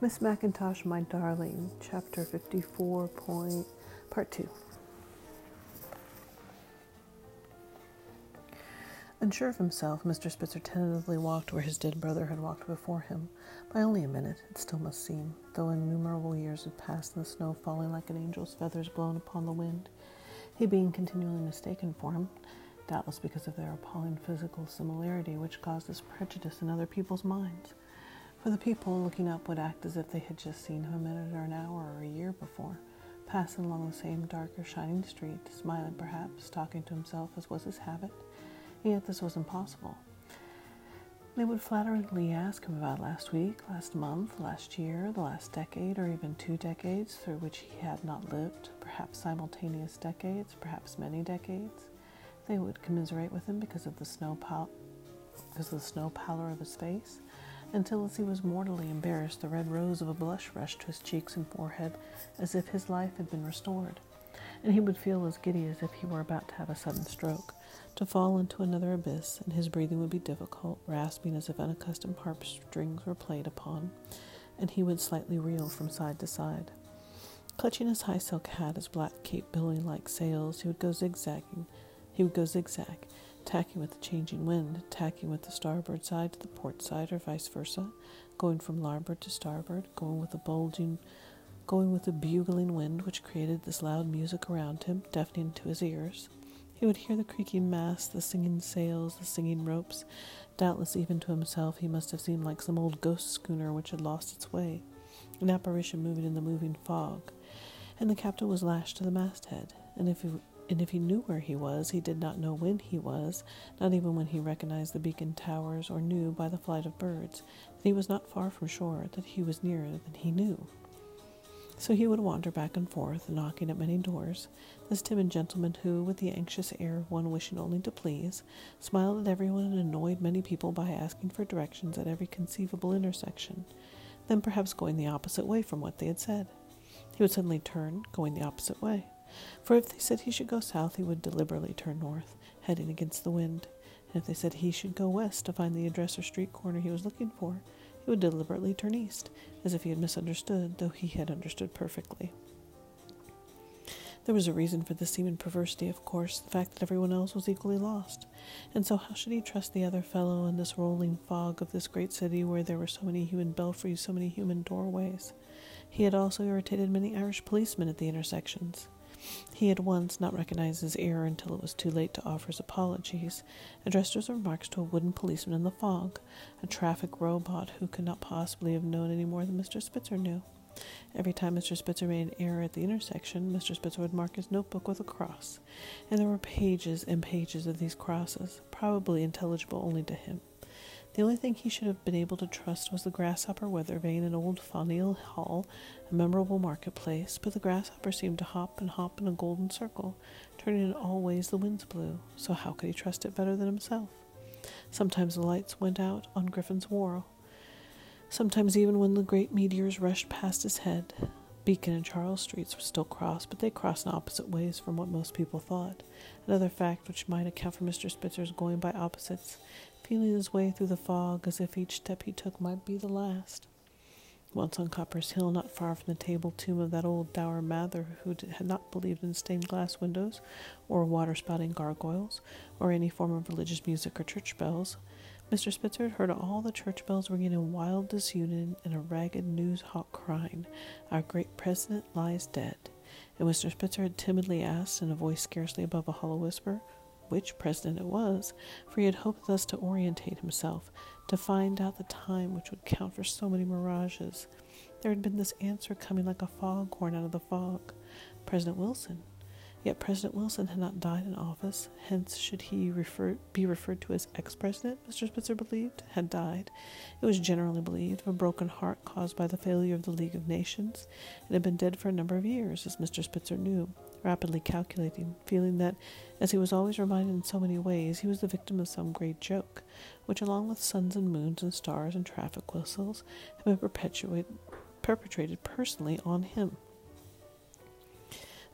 Miss MacIntosh, my darling, chapter 54, point, part 2. Unsure of himself, Mr. Spitzer tentatively walked where his dead brother had walked before him. By only a minute, it still must seem, though innumerable years had passed and the snow falling like an angel's feathers blown upon the wind. He being continually mistaken for him, doubtless because of their appalling physical similarity which caused this prejudice in other people's minds. For the people looking up would act as if they had just seen him a minute or an hour or a year before, passing along the same dark or shining street, smiling perhaps, talking to himself as was his habit. And yet this was impossible. They would flatteringly ask him about last week, last month, last year, the last decade, or even two decades through which he had not lived, perhaps simultaneous decades, perhaps many decades. They would commiserate with him because of the snow pal- because of the snow pallor of his face, until as he was mortally embarrassed, the red rose of a blush rushed to his cheeks and forehead as if his life had been restored, and he would feel as giddy as if he were about to have a sudden stroke, to fall into another abyss, and his breathing would be difficult, rasping as if unaccustomed harp strings were played upon, and he would slightly reel from side to side. Clutching his high silk hat, his black cape billowing like sails, he would go zigzagging. He would go zigzag, tacking with the changing wind, tacking with the starboard side to the port side, or vice versa, going from larboard to starboard, going with the bulging, going with the bugling wind which created this loud music around him, deafening to his ears. He would hear the creaking masts, the singing sails, the singing ropes. Doubtless, even to himself, he must have seemed like some old ghost schooner which had lost its way, an apparition moving in the moving fog. And the captain was lashed to the masthead, and if he and if he knew where he was, he did not know when he was, not even when he recognized the beacon towers or knew by the flight of birds that he was not far from shore, that he was nearer than he knew. So he would wander back and forth, knocking at many doors, this timid gentleman who, with the anxious air of one wishing only to please, smiled at everyone and annoyed many people by asking for directions at every conceivable intersection, then perhaps going the opposite way from what they had said. He would suddenly turn, going the opposite way. For if they said he should go south, he would deliberately turn north, heading against the wind. And if they said he should go west to find the address or street corner he was looking for, he would deliberately turn east, as if he had misunderstood, though he had understood perfectly. There was a reason for this seeming perversity, of course, the fact that everyone else was equally lost. And so, how should he trust the other fellow in this rolling fog of this great city where there were so many human belfries, so many human doorways? He had also irritated many Irish policemen at the intersections. He had once not recognized his error until it was too late to offer his apologies, addressed his remarks to a wooden policeman in the fog, a traffic robot who could not possibly have known any more than Mr. Spitzer knew. Every time Mr. Spitzer made an error at the intersection, Mr. Spitzer would mark his notebook with a cross, and there were pages and pages of these crosses, probably intelligible only to him. The only thing he should have been able to trust was the grasshopper weather vane in old Faneuil Hall, a memorable marketplace, but the grasshopper seemed to hop and hop in a golden circle, turning in all ways the winds blew, so how could he trust it better than himself? Sometimes the lights went out on Griffin's Wharf. Sometimes even when the great meteors rushed past his head, Beacon and Charles Streets were still crossed, but they crossed in opposite ways from what most people thought. Another fact which might account for Mr. Spitzer's going by opposites feeling his way through the fog as if each step he took might be the last. Once on Copp's Hill, not far from the table tomb of that old dour Mather who had not believed in stained glass windows, or water spouting gargoyles, or any form of religious music or church bells, Mr. Spitzer had heard all the church bells ringing in wild disunion and a ragged news hawk crying, Our great president lies dead. And Mr. Spitzer had timidly asked, in a voice scarcely above a hollow whisper, which president it was, for he had hoped thus to orientate himself, to find out the time which would count for so many mirages. There had been this answer coming like a foghorn out of the fog President Wilson. Yet President Wilson had not died in office, hence should he refer, be referred to as ex-president, Mr. Spitzer believed, had died. It was generally believed of a broken heart caused by the failure of the League of Nations, and had been dead for a number of years, as Mr. Spitzer knew, rapidly calculating, feeling that, as he was always reminded in so many ways, he was the victim of some great joke, which, along with suns and moons and stars and traffic whistles, had been perpetrated personally on him.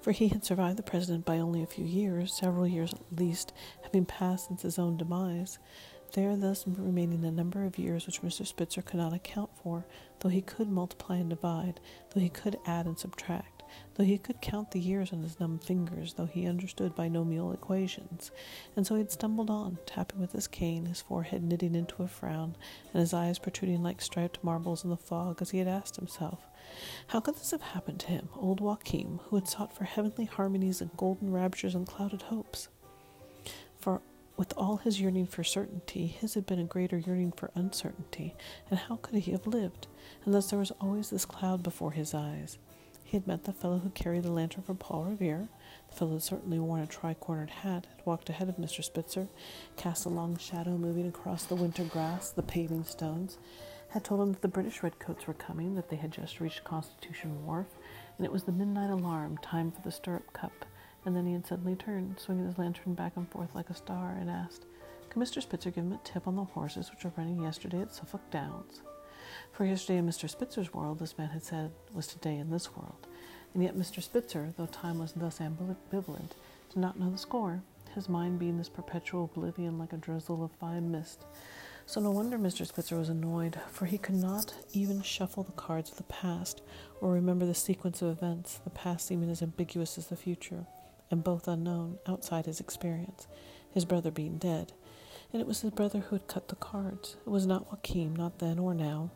For he had survived the president by only a few years, several years at least having passed since his own demise. there thus remaining a number of years which Mr. Spitzer could not account for, though he could multiply and divide, though he could add and subtract, though he could count the years on his numb fingers, though he understood binomial equations. And so he had stumbled on, tapping with his cane, his forehead knitting into a frown, and his eyes protruding like striped marbles in the fog, as he had asked himself, How could this have happened to him, old Joachim, who had sought for heavenly harmonies and golden raptures and clouded hopes? For with all his yearning for certainty, his had been a greater yearning for uncertainty, and how could he have lived? Thus there was always this cloud before his eyes. He had met the fellow who carried the lantern for Paul Revere. The fellow had certainly worn a tri-cornered hat, had walked ahead of Mr. Spitzer, cast a long shadow moving across the winter grass, the paving stones, had told him that the British redcoats were coming, that they had just reached Constitution Wharf, and it was the midnight alarm, time for the stirrup cup. And then he had suddenly turned, swinging his lantern back and forth like a star, and asked, Could Mr. Spitzer give him a tip on the horses which were running yesterday at Suffolk Downs? For yesterday in Mr. Spitzer's world, this man had said, was today in this world. And yet Mr. Spitzer, though time was thus ambivalent, did not know the score, his mind being this perpetual oblivion like a drizzle of fine mist. So no wonder Mr. Spitzer was annoyed, for he could not even shuffle the cards of the past, or remember the sequence of events, the past seeming as ambiguous as the future, and both unknown outside his experience, his brother being dead. And it was his brother who had cut the cards. It was not Joachim, not then or now.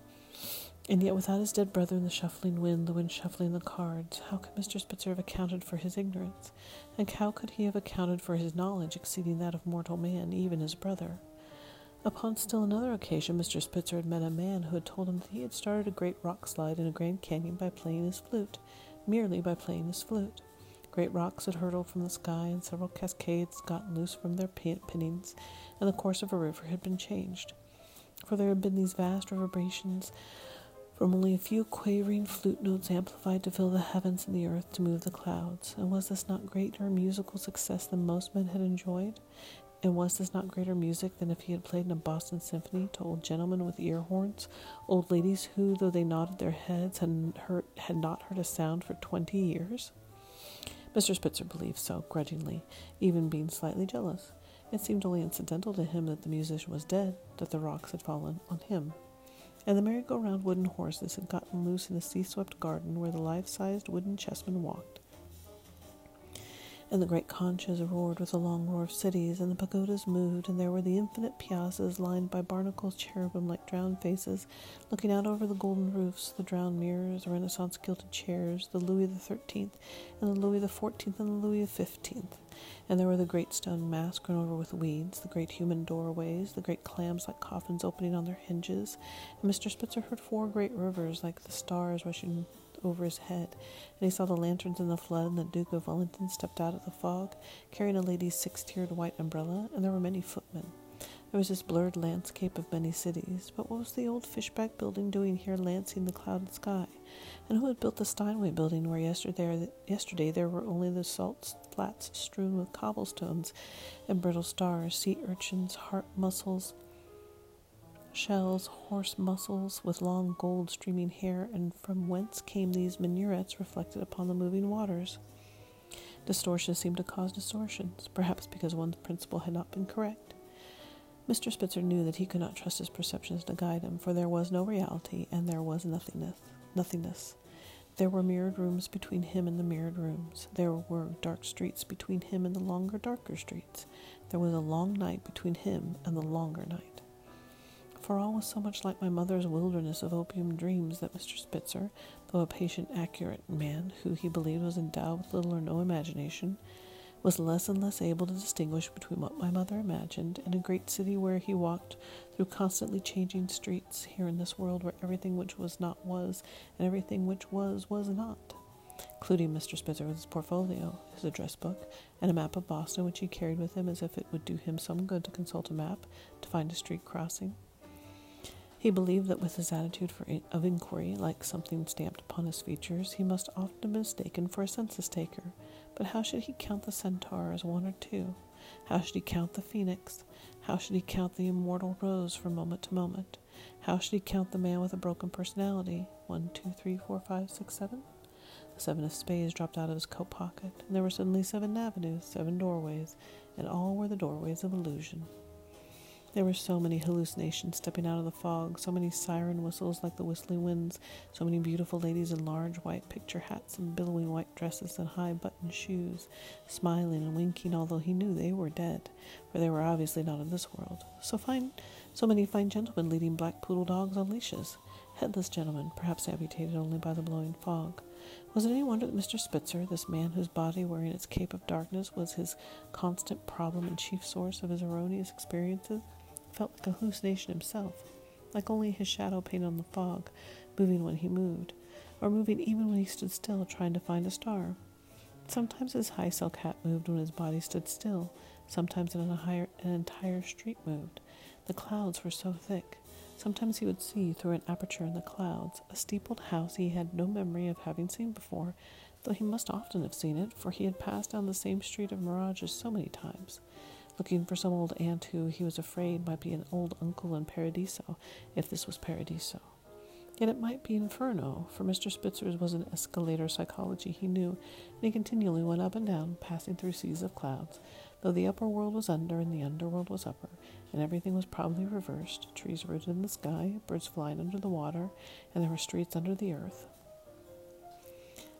And yet, without his dead brother in the shuffling wind, the wind shuffling the cards, how could Mr. Spitzer have accounted for his ignorance? And how could he have accounted for his knowledge exceeding that of mortal man, even his brother? Upon still another occasion, Mr. Spitzer had met a man who had told him that he had started a great rock slide in a Grand Canyon by playing his flute, merely by playing his flute. Great rocks had hurtled from the sky, and several cascades got loose from their pinnings, and the course of a river had been changed for there had been these vast reverberations from only a few quavering flute notes amplified to fill the heavens and the earth to move the clouds. And was this not greater musical success than most men had enjoyed? And was this not greater music than if he had played in a Boston symphony to old gentlemen with ear horns, old ladies who, though they nodded their heads, had, heard, had not heard a sound for twenty years? Mr. Spitzer believed so, grudgingly, even being slightly jealous. It seemed only incidental to him that the musician was dead, that the rocks had fallen on him. And the merry-go-round wooden horses had gotten loose in the sea-swept garden where the life-sized wooden chessmen walked and the great conches roared with the long roar of cities, and the pagodas moved, and there were the infinite piazzas lined by barnacles cherubim like drowned faces, looking out over the golden roofs, the drowned mirrors, the Renaissance gilded chairs, the Louis the Thirteenth, and the Louis the Fourteenth, and the Louis the Fifteenth. And there were the great stone masks grown over with weeds, the great human doorways, the great clams like coffins opening on their hinges, and Mr. Spitzer heard four great rivers like the stars rushing over his head, and he saw the lanterns in the flood, and the Duke of Wellington stepped out of the fog, carrying a lady's six-tiered white umbrella, and there were many footmen. There was this blurred landscape of many cities, but what was the old fishback building doing here lancing the clouded sky? And who had built the Steinway building where yesterday, yesterday there were only the salt flats strewn with cobblestones and brittle stars, sea urchins, heart mussels, shells, horse mussels with long gold streaming hair, and from whence came these minarets reflected upon the moving waters? Distortion seemed to cause distortions, perhaps because one's principle had not been correct. Mr. Spitzer knew that he could not trust his perceptions to guide him, for there was no reality, and there was nothingness. Nothingness. There were mirrored rooms between him and the mirrored rooms. There were dark streets between him and the longer, darker streets. There was a long night between him and the longer night for all was so much like my mother's wilderness of opium dreams that Mr. Spitzer, though a patient, accurate man who he believed was endowed with little or no imagination, was less and less able to distinguish between what my mother imagined and a great city where he walked through constantly changing streets, here in this world where everything which was not was, and everything which was was not, including Mr. Spitzer with his portfolio, his address book, and a map of Boston which he carried with him as if it would do him some good to consult a map to find a street crossing. He believed that with his attitude in- of inquiry, like something stamped upon his features, he must often be mistaken for a census taker. But how should he count the centaur as one or two? How should he count the phoenix? How should he count the immortal rose from moment to moment? How should he count the man with a broken personality? One, two, three, four, five, six, seven? The seven of spades dropped out of his coat pocket, and there were suddenly seven avenues, seven doorways, and all were the doorways of illusion. There were so many hallucinations stepping out of the fog, so many siren whistles like the whistling winds, so many beautiful ladies in large white picture hats and billowing white dresses and high buttoned shoes, smiling and winking, although he knew they were dead, for they were obviously not in this world. So fine, so many fine gentlemen leading black poodle dogs on leashes, headless gentlemen, perhaps amputated only by the blowing fog. Was it any wonder that Mr. Spitzer, this man whose body wearing its cape of darkness was his constant problem and chief source of his erroneous experiences, felt like a hallucination himself, like only his shadow painted on the fog, moving when he moved, or moving even when he stood still trying to find a star? Sometimes his high silk hat moved when his body stood still, sometimes an entire, an entire street moved. The clouds were so thick. Sometimes he would see, through an aperture in the clouds, a steepled house he had no memory of having seen before, though he must often have seen it, for he had passed down the same street of mirages so many times, looking for some old aunt who he was afraid might be an old uncle in Paradiso, if this was Paradiso. Yet it might be Inferno, for Mr. Spitzer's was an escalator psychology he knew, and he continually went up and down, passing through seas of clouds, though the upper world was under and the underworld was upper, and everything was probably reversed trees rooted in the sky, birds flying under the water, and there were streets under the earth.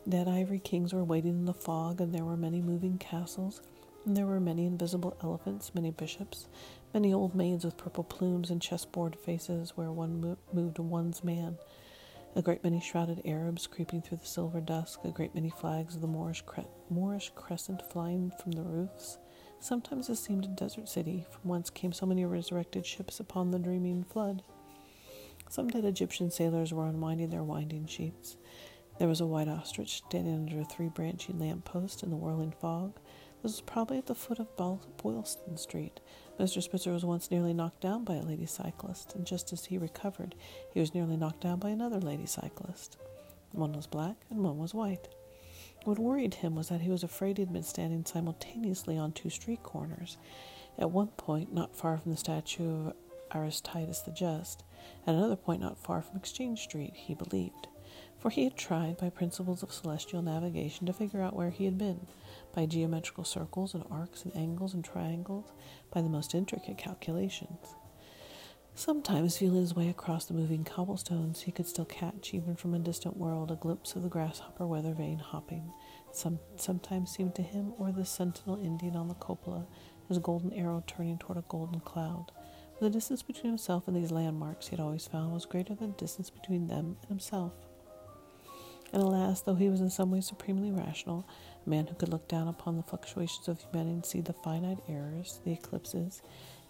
Dead ivory kings were waiting in the fog, and there were many moving castles, and there were many invisible elephants, many bishops, many old maids with purple plumes and chessboard faces where one mo- moved one's man, a great many shrouded Arabs creeping through the silver dusk, a great many flags of the Moorish, cre- Moorish crescent flying from the roofs, Sometimes it seemed a desert city, from whence came so many resurrected ships upon the dreaming flood. Some dead Egyptian sailors were unwinding their winding sheets. There was a white ostrich standing under a three branching lamp post in the whirling fog. This was probably at the foot of Boylston Street. Mr. Spitzer was once nearly knocked down by a lady cyclist, and just as he recovered, he was nearly knocked down by another lady cyclist. One was black and one was white. What worried him was that he was afraid he had been standing simultaneously on two street corners. At one point, not far from the statue of Aristides the Just, at another point, not far from Exchange Street, he believed. For he had tried, by principles of celestial navigation, to figure out where he had been, by geometrical circles and arcs and angles and triangles, by the most intricate calculations. Sometimes, feeling his way across the moving cobblestones, he could still catch, even from a distant world, a glimpse of the grasshopper weather vane hopping. Some sometimes seemed to him, or the sentinel Indian on the cupola, his golden arrow turning toward a golden cloud. The distance between himself and these landmarks he had always found was greater than the distance between them and himself. And alas, though he was in some ways supremely rational, a man who could look down upon the fluctuations of humanity and see the finite errors, the eclipses,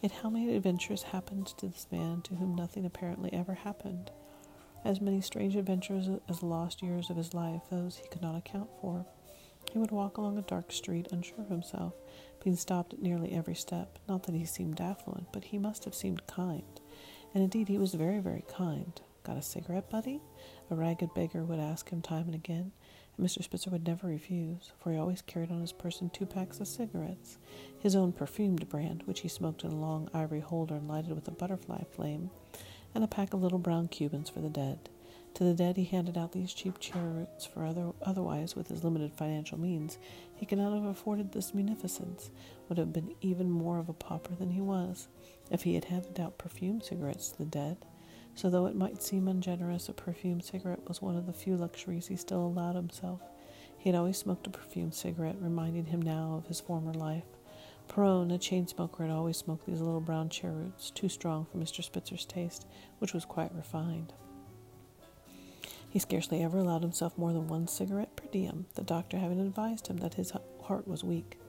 Yet how many adventures happened to this man to whom nothing apparently ever happened? As many strange adventures as the lost years of his life, those he could not account for. He would walk along a dark street, unsure of himself, being stopped at nearly every step. Not that he seemed affluent, but he must have seemed kind. And indeed, he was very, very kind. Got a cigarette, buddy? A ragged beggar would ask him time and again, and Mr. Spitzer would never refuse, for he always carried on his person two packs of cigarettes, his own perfumed brand, which he smoked in a long ivory holder and lighted with a butterfly flame, and a pack of little brown Cubans for the dead. To the dead he handed out these cheap cheroots, for other, otherwise, with his limited financial means, he could not have afforded this munificence, would have been even more of a pauper than he was, if he had handed out perfumed cigarettes to the dead. So, though it might seem ungenerous, a perfumed cigarette was one of the few luxuries he still allowed himself. He had always smoked a perfumed cigarette, reminding him now of his former life. Perone, a chain smoker, had always smoked these little brown cheroots, too strong for Mr. Spitzer's taste, which was quite refined. He scarcely ever allowed himself more than one cigarette per diem, the doctor having advised him that his heart was weak.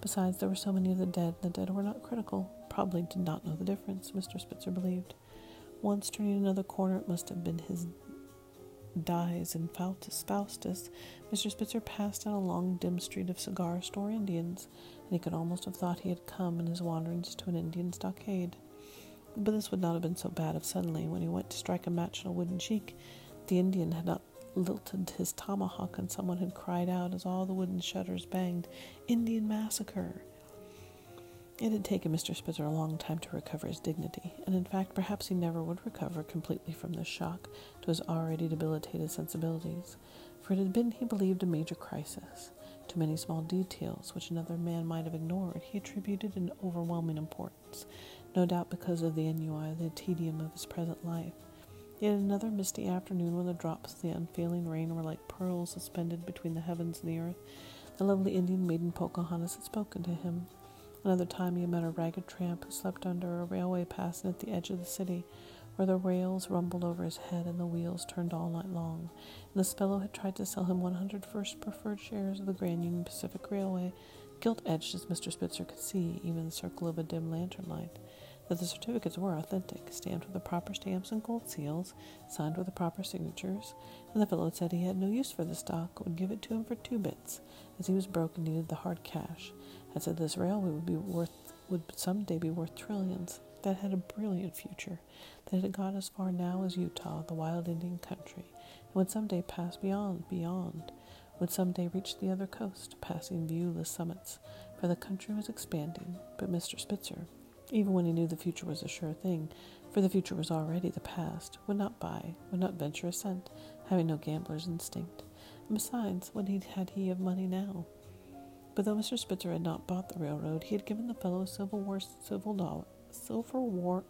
Besides, there were so many of the dead, and the dead were not critical, probably did not know the difference, Mr. Spitzer believed. Once turning another corner, it must have been his dies infaustus, Mr. Spitzer passed down a long, dim street of cigar store Indians, and he could almost have thought he had come in his wanderings to an Indian stockade. But this would not have been so bad if suddenly, when he went to strike a match on a wooden cheek, the Indian had not lilted his tomahawk and someone had cried out as all the wooden shutters banged, Indian massacre! It had taken Mr. Spitzer a long time to recover his dignity, and in fact, perhaps he never would recover completely from this shock to his already debilitated sensibilities, for it had been, he believed, a major crisis. To many small details which another man might have ignored, he attributed an overwhelming importance. no doubt because of the ennui, the tedium of his present life. Yet another misty afternoon, when the drops of the unfailing rain were like pearls suspended between the heavens and the earth, the lovely Indian maiden Pocahontas had spoken to him. Another time he had met a ragged tramp who slept under a railway passing at the edge of the city, where the rails rumbled over his head and the wheels turned all night long. And this fellow had tried to sell him 100 first preferred shares of the Grand Union Pacific Railway, gilt edged as Mr. Spitzer could see, even in the circle of a dim lantern light that the certificates were authentic, stamped with the proper stamps and gold seals, signed with the proper signatures, and the fellow said he had no use for the stock, would give it to him for two bits, as he was broke and needed the hard cash, had said this railway would be worth would some day be worth trillions, that had a brilliant future, that had got as far now as Utah, the wild Indian country, and would some day pass beyond, beyond, would some day reach the other coast, passing viewless summits, for the country was expanding, but Mr. Spitzer, even when he knew the future was a sure thing, for the future was already the past, would not buy, would not venture a cent, having no gambler's instinct. And besides, what need had he of money now? But though Mr. Spitzer had not bought the railroad, he had given the fellow a Civil War civil dollar, silver war,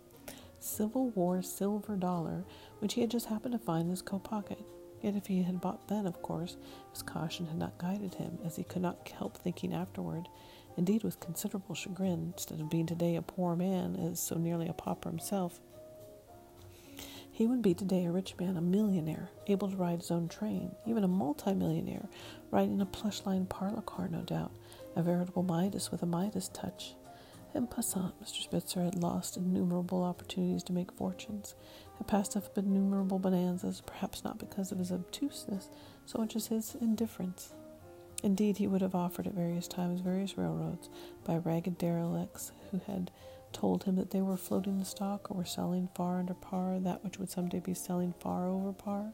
Civil War silver dollar, which he had just happened to find in his coat pocket. Yet if he had bought then, of course, his caution had not guided him, as he could not help thinking afterward, indeed with considerable chagrin, instead of being today a poor man, as so nearly a pauper himself. He would be today a rich man, a millionaire, able to ride his own train, even a multimillionaire, riding a plush lined parlor car, no doubt, a veritable Midas with a Midas touch. En passant, Mr. Spitzer had lost innumerable opportunities to make fortunes, had passed up innumerable bonanzas, perhaps not because of his obtuseness so much as his indifference. Indeed, he would have offered at various times various railroads by ragged derelicts who had told him that they were floating the stock or were selling far under par that which would someday be selling far over par.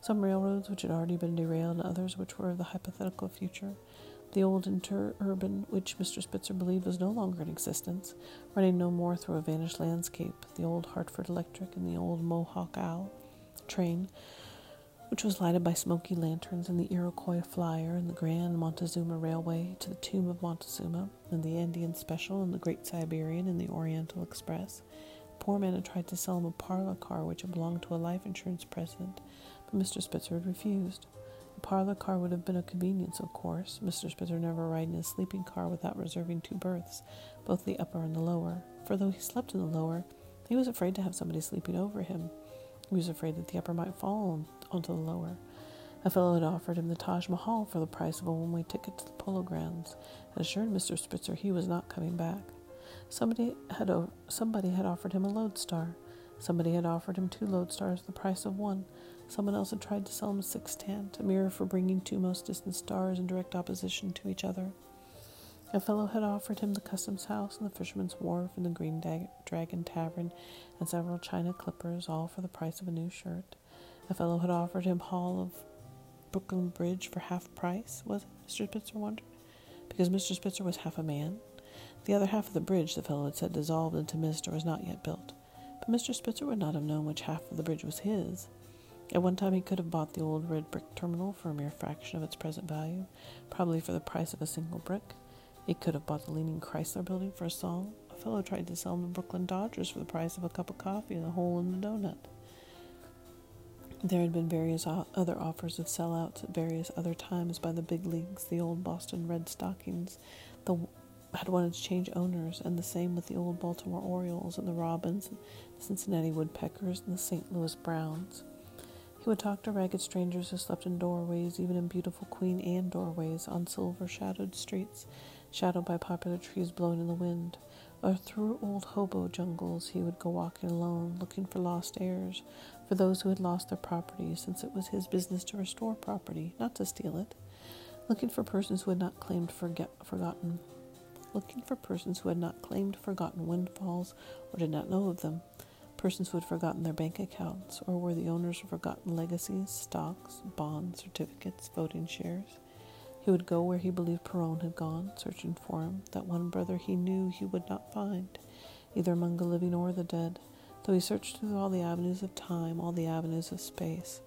Some railroads which had already been derailed, and others which were of the hypothetical future. The old interurban, which Mr. Spitzer believed was no longer in existence, running no more through a vanished landscape, the old Hartford Electric and the old Mohawk Owl train, which was lighted by smoky lanterns and the Iroquois Flyer and the Grand Montezuma Railway to the tomb of Montezuma, and the Andean Special and the Great Siberian and the Oriental Express. The poor man had tried to sell him a parlor car which had belonged to a life insurance president, but Mr. Spitzer had refused. A parlor car would have been a convenience, of course, Mr. Spitzer never riding a sleeping car without reserving two berths, both the upper and the lower, for though he slept in the lower, he was afraid to have somebody sleeping over him. He was afraid that the upper might fall onto the lower. A fellow had offered him the Taj Mahal for the price of a one way ticket to the polo grounds, and assured Mr. Spitzer he was not coming back. Somebody had, o- somebody had offered him a lodestar. Somebody had offered him two lodestars the price of one. Someone else had tried to sell him a sextant, a mirror for bringing two most distant stars in direct opposition to each other. A fellow had offered him the customs house and the fisherman's wharf and the Green Dag- Dragon Tavern and several china clippers, all for the price of a new shirt. A fellow had offered him Hall of Brooklyn Bridge for half price, was it? Mr. Spitzer wondered. Because Mr. Spitzer was half a man. The other half of the bridge, the fellow had said, dissolved into mist or was not yet built. But Mr. Spitzer would not have known which half of the bridge was his. At one time he could have bought the old red brick terminal for a mere fraction of its present value, probably for the price of a single brick. He could have bought the leaning Chrysler building for a song. A fellow tried to sell him the Brooklyn Dodgers for the price of a cup of coffee and a hole in the donut. There had been various other offers of sellouts at various other times by the big leagues. The old Boston Red Stockings the, had wanted to change owners, and the same with the old Baltimore Orioles and the Robins, and the Cincinnati Woodpeckers, and the St. Louis Browns. He would talk to ragged strangers who slept in doorways, even in beautiful Queen Anne doorways, on silver shadowed streets, shadowed by popular trees blown in the wind. Or through old hobo jungles he would go walking alone, looking for lost heirs, for those who had lost their property, since it was his business to restore property, not to steal it, looking for persons who had not claimed forget, forgotten, looking for persons who had not claimed forgotten windfalls or did not know of them, persons who had forgotten their bank accounts or were the owners of forgotten legacies, stocks, bonds, certificates, voting shares. He would go where he believed Perron had gone, searching for him, that one brother he knew he would not find, either among the living or the dead though he searched through all the avenues of time, all the avenues of space.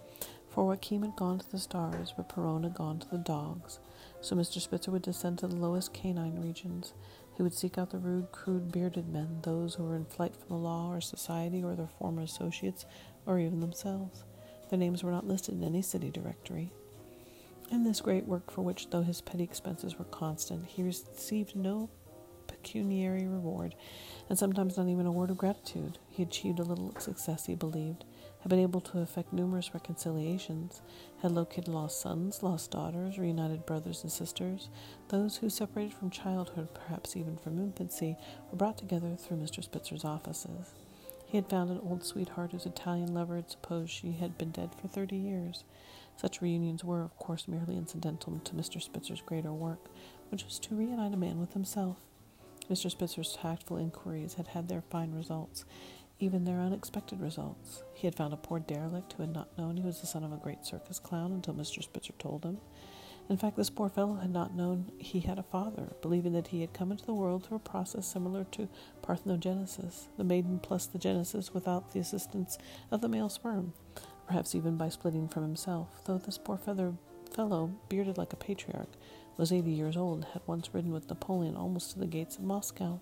For Joachim had gone to the stars, but Perron had gone to the dogs. So Mr. Spitzer would descend to the lowest canine regions. He would seek out the rude, crude, bearded men, those who were in flight from the law or society or their former associates or even themselves. Their names were not listed in any city directory. In this great work, for which, though his petty expenses were constant, he received no pecuniary reward, and sometimes not even a word of gratitude, he achieved a little success, he believed, had been able to effect numerous reconciliations, had located lost sons, lost daughters, reunited brothers and sisters, those who, separated from childhood, perhaps even from infancy, were brought together through Mr. Spitzer's offices. He had found an old sweetheart whose Italian lover had supposed she had been dead for thirty years. Such reunions were, of course, merely incidental to Mr. Spitzer's greater work, which was to reunite a man with himself. Mr. Spitzer's tactful inquiries had had their fine results, even their unexpected results. He had found a poor derelict who had not known he was the son of a great circus clown until Mr. Spitzer told him. In fact, this poor fellow had not known he had a father, believing that he had come into the world through a process similar to parthenogenesis, the maiden plus the genesis without the assistance of the male sperm, perhaps even by splitting from himself, though this poor fellow, bearded like a patriarch, was eighty years old and had once ridden with Napoleon almost to the gates of Moscow.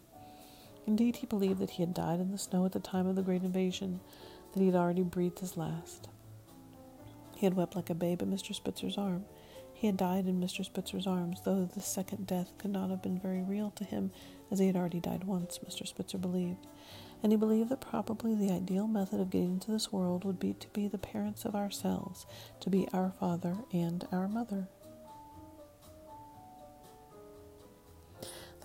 Indeed, he believed that he had died in the snow at the time of the great invasion, that he had already breathed his last. He had wept like a babe at Mr. Spitzer's arm. He had died in Mr. Spitzer's arms, though this second death could not have been very real to him, as he had already died once, Mr. Spitzer believed. And he believed that probably the ideal method of getting into this world would be to be the parents of ourselves, to be our father and our mother.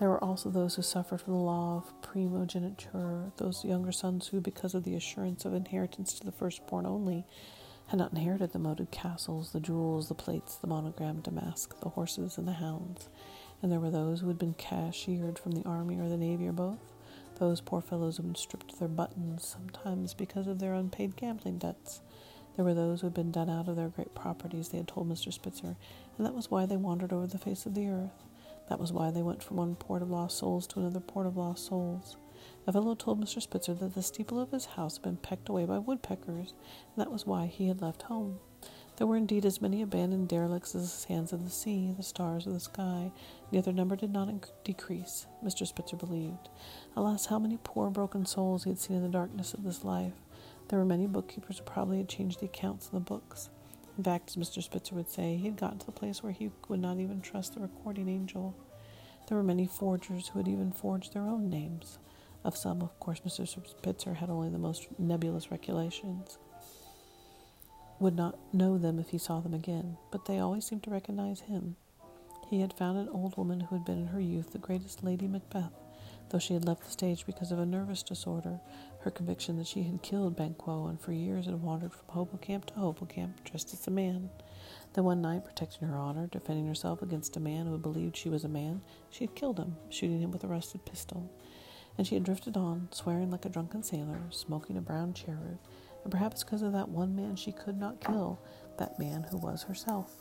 There were also those who suffered from the law of primogeniture, those younger sons who, because of the assurance of inheritance to the firstborn only, had not inherited the moated castles, the jewels, the plates, the monogrammed damask, the horses, and the hounds. And there were those who had been cashiered from the army or the navy or both, those poor fellows who had been stripped of their buttons, sometimes because of their unpaid gambling debts. There were those who had been done out of their great properties, they had told Mr. Spitzer, and that was why they wandered over the face of the earth. That was why they went from one port of lost souls to another port of lost souls. A fellow told Mr. Spitzer that the steeple of his house had been pecked away by woodpeckers, and that was why he had left home. There were indeed as many abandoned derelicts as the sands of the sea, the stars of the sky, yet their number did not inc- decrease, Mr. Spitzer believed. Alas, how many poor broken souls he had seen in the darkness of this life. There were many bookkeepers who probably had changed the accounts in the books. In fact, as Mr. Spitzer would say, he had gotten to the place where he would not even trust the recording angel. There were many forgers who had even forged their own names. Of some, of course, Mr. Spitzer had only the most nebulous recollections. Would not know them if he saw them again, but they always seemed to recognize him. He had found an old woman who had been in her youth the greatest Lady Macbeth, though she had left the stage because of a nervous disorder, her conviction that she had killed Banquo and for years had wandered from Hoboken to Hoboken dressed as a man. Then one night, protecting her honor, defending herself against a man who believed she was a man, she had killed him, shooting him with a rusted pistol. And she had drifted on, swearing like a drunken sailor, smoking a brown cheroot, and perhaps because of that one man she could not kill, that man who was herself.